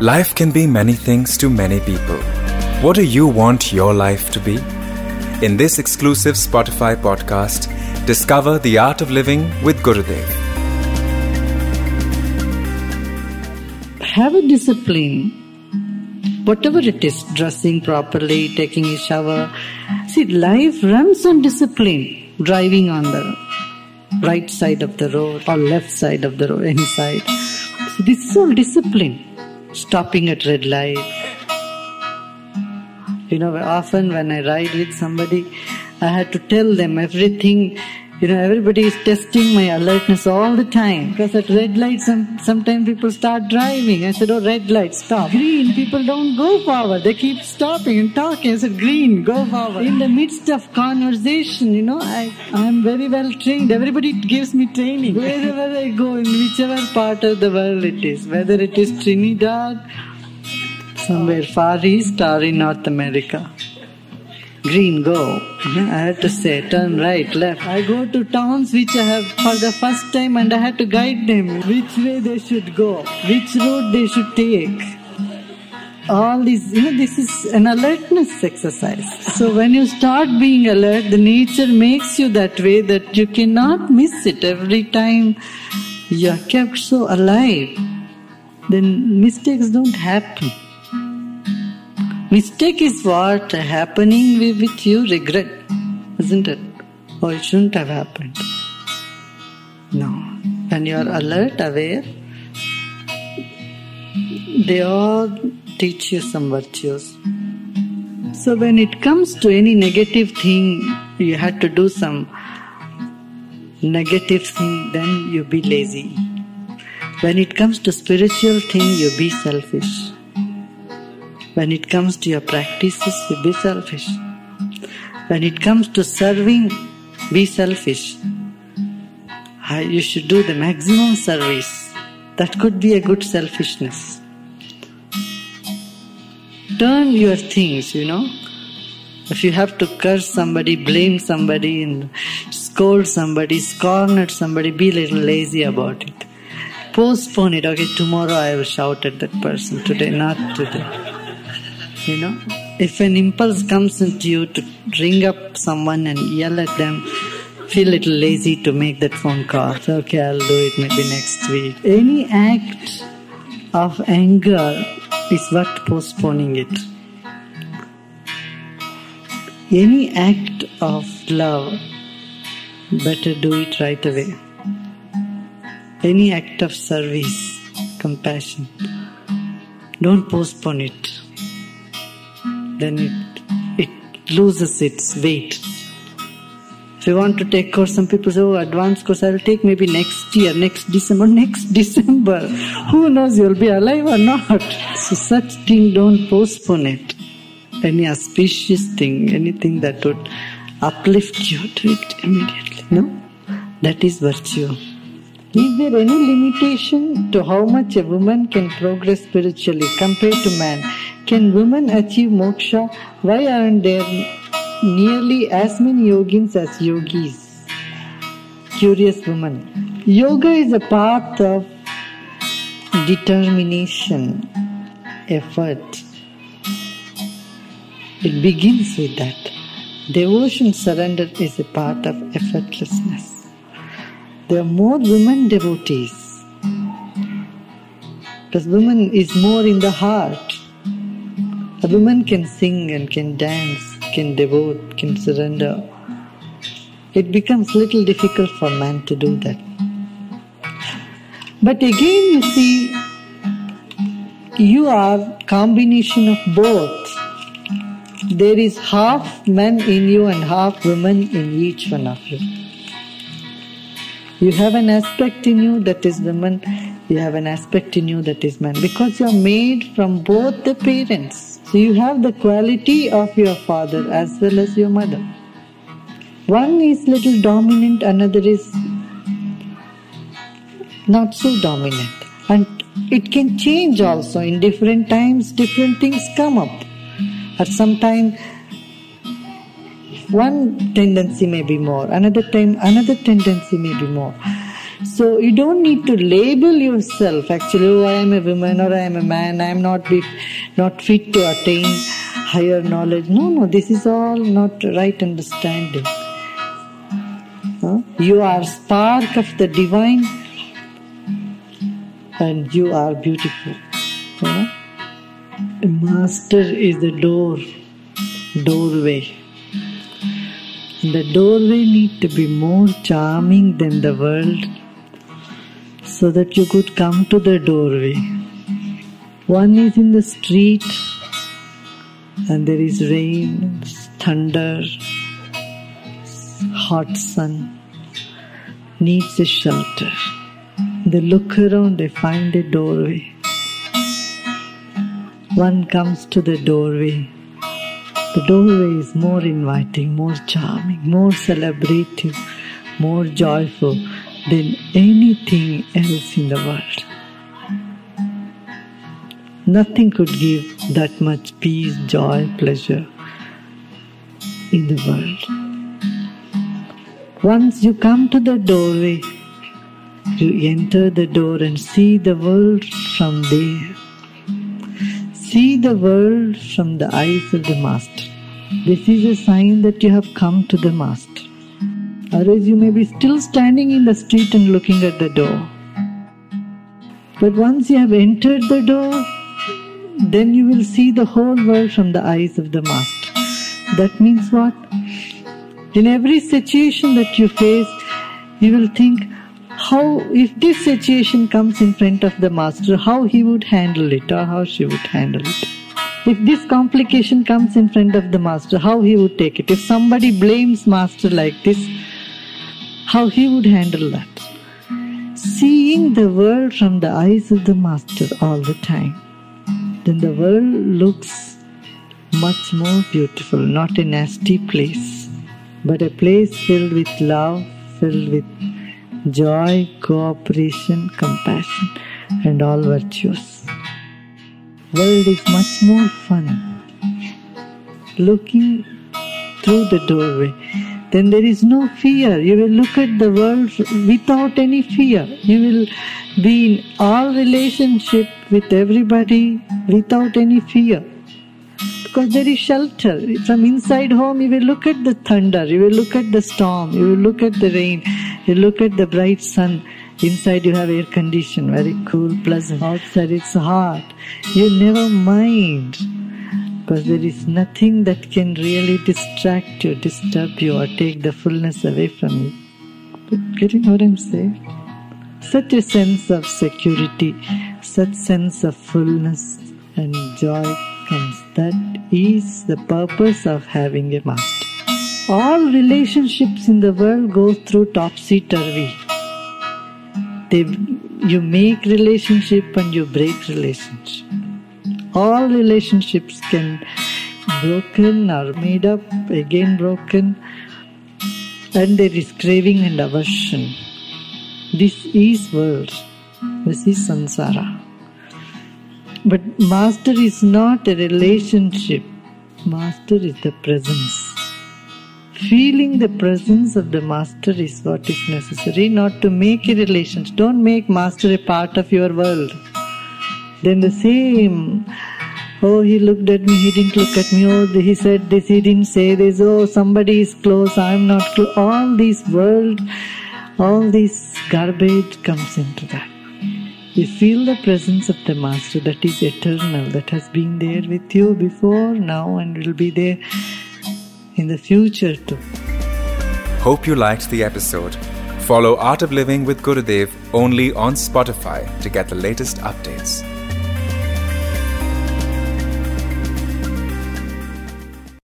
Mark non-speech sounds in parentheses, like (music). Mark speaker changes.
Speaker 1: Life can be many things to many people. What do you want your life to be? In this exclusive Spotify podcast, discover the art of living with Gurudev.
Speaker 2: Have a discipline. Whatever it is, dressing properly, taking a shower. See, life runs on discipline. Driving on the right side of the road or left side of the road, any side. So this is all discipline stopping at red light. You know, often when I ride with somebody, I had to tell them everything. You know, everybody is testing my alertness all the time. Because at red light, some, sometimes people start driving. I said, oh, red light, stop. Green, people don't go forward. They keep stopping and talking. I said, green, go forward. In the midst of conversation, you know, I, I'm very well trained. Everybody gives me training. Wherever I go, in whichever part of the world it is, whether it is Trinidad, somewhere far east or in North America. Green, go. Mm-hmm. I had to say, turn right, left. I go to towns which I have for the first time and I had to guide them which way they should go, which road they should take. All this, you know, this is an alertness exercise. So when you start being alert, the nature makes you that way that you cannot miss it every time you are kept so alive. Then mistakes don't happen. Mistake is what happening with you regret, isn't it? Oh, it shouldn't have happened. No. When you are alert, aware, they all teach you some virtues. So when it comes to any negative thing, you had to do some negative thing, then you be lazy. When it comes to spiritual thing, you be selfish. When it comes to your practices, be selfish. When it comes to serving, be selfish. Ah, you should do the maximum service. That could be a good selfishness. Turn your things, you know. If you have to curse somebody, blame somebody, and scold somebody, scorn at somebody, be a little lazy about it. Postpone it. Okay, tomorrow I will shout at that person. Today, not today. You know, if an impulse comes into you to ring up someone and yell at them, feel a little lazy to make that phone call. Okay, I'll do it maybe next week. Any act of anger is what postponing it. Any act of love, better do it right away. Any act of service, compassion, don't postpone it then it, it loses its weight. If you want to take course, some people say, oh, advanced course I'll take maybe next year, next December, (laughs) next December. Who knows, you'll be alive or not. So such thing, don't postpone it. Any auspicious thing, anything that would uplift you, do it immediately. No? That is virtue. Is there any limitation to how much a woman can progress spiritually compared to man? Can women achieve moksha? Why aren't there nearly as many yoginis as yogis? Curious woman. Yoga is a path of determination, effort. It begins with that. Devotion surrender is a part of effortlessness. There are more women devotees. Because woman is more in the heart. A woman can sing and can dance, can devote, can surrender. It becomes little difficult for man to do that. But again, you see, you are combination of both. There is half man in you and half woman in each one of you. You have an aspect in you that is woman, you have an aspect in you that is man because you are made from both the parents. So you have the quality of your father as well as your mother. One is little dominant, another is not so dominant. And it can change also. In different times, different things come up. At some time, one tendency may be more, another time, another tendency may be more. So you don't need to label yourself. Actually, oh, I am a woman or I am a man. I am not be, not fit to attain higher knowledge. No, no. This is all not right understanding. Huh? You are spark of the divine, and you are beautiful. Huh? Master is the door, doorway. The doorway need to be more charming than the world so that you could come to the doorway. One is in the street and there is rain, thunder, hot sun, needs a shelter. They look around, they find a doorway. One comes to the doorway the doorway is more inviting, more charming, more celebrative, more joyful than anything else in the world. Nothing could give that much peace, joy, pleasure in the world. Once you come to the doorway, you enter the door and see the world from there. See the world from the eyes of the Master. This is a sign that you have come to the Master. Otherwise, you may be still standing in the street and looking at the door. But once you have entered the door, then you will see the whole world from the eyes of the Master. That means what? In every situation that you face, you will think, how, if this situation comes in front of the master, how he would handle it or how she would handle it. If this complication comes in front of the master, how he would take it. If somebody blames master like this, how he would handle that. Seeing the world from the eyes of the master all the time, then the world looks much more beautiful, not a nasty place, but a place filled with love, filled with joy, cooperation, compassion, and all virtues. World is much more fun. Looking through the doorway, then there is no fear. You will look at the world without any fear. You will be in all relationship with everybody without any fear because there is shelter. From inside home, you will look at the thunder, you will look at the storm, you will look at the rain, you look at the bright sun. Inside you have air condition, very cool, pleasant. Outside it's hot. You never mind because there is nothing that can really distract you, disturb you, or take the fullness away from you. But Getting what I'm saying? Such a sense of security, such sense of fullness and joy comes. That is the purpose of having a master. All relationships in the world go through topsy-turvy. They, you make relationship and you break relationship. All relationships can broken or made up, again broken, and there is craving and aversion. This is world. This is samsara. But master is not a relationship. Master is the presence. Feeling the presence of the master is what is necessary, not to make a relationship. Don't make master a part of your world. Then the same, oh, he looked at me, he didn't look at me, oh, he said this, he didn't say this, oh, somebody is close, I'm not close. All this world, all this garbage comes into that. You feel the presence of the Master that is eternal, that has been there with you before, now, and will be there in the future too.
Speaker 1: Hope you liked the episode. Follow Art of Living with Gurudev only on Spotify to get the latest updates.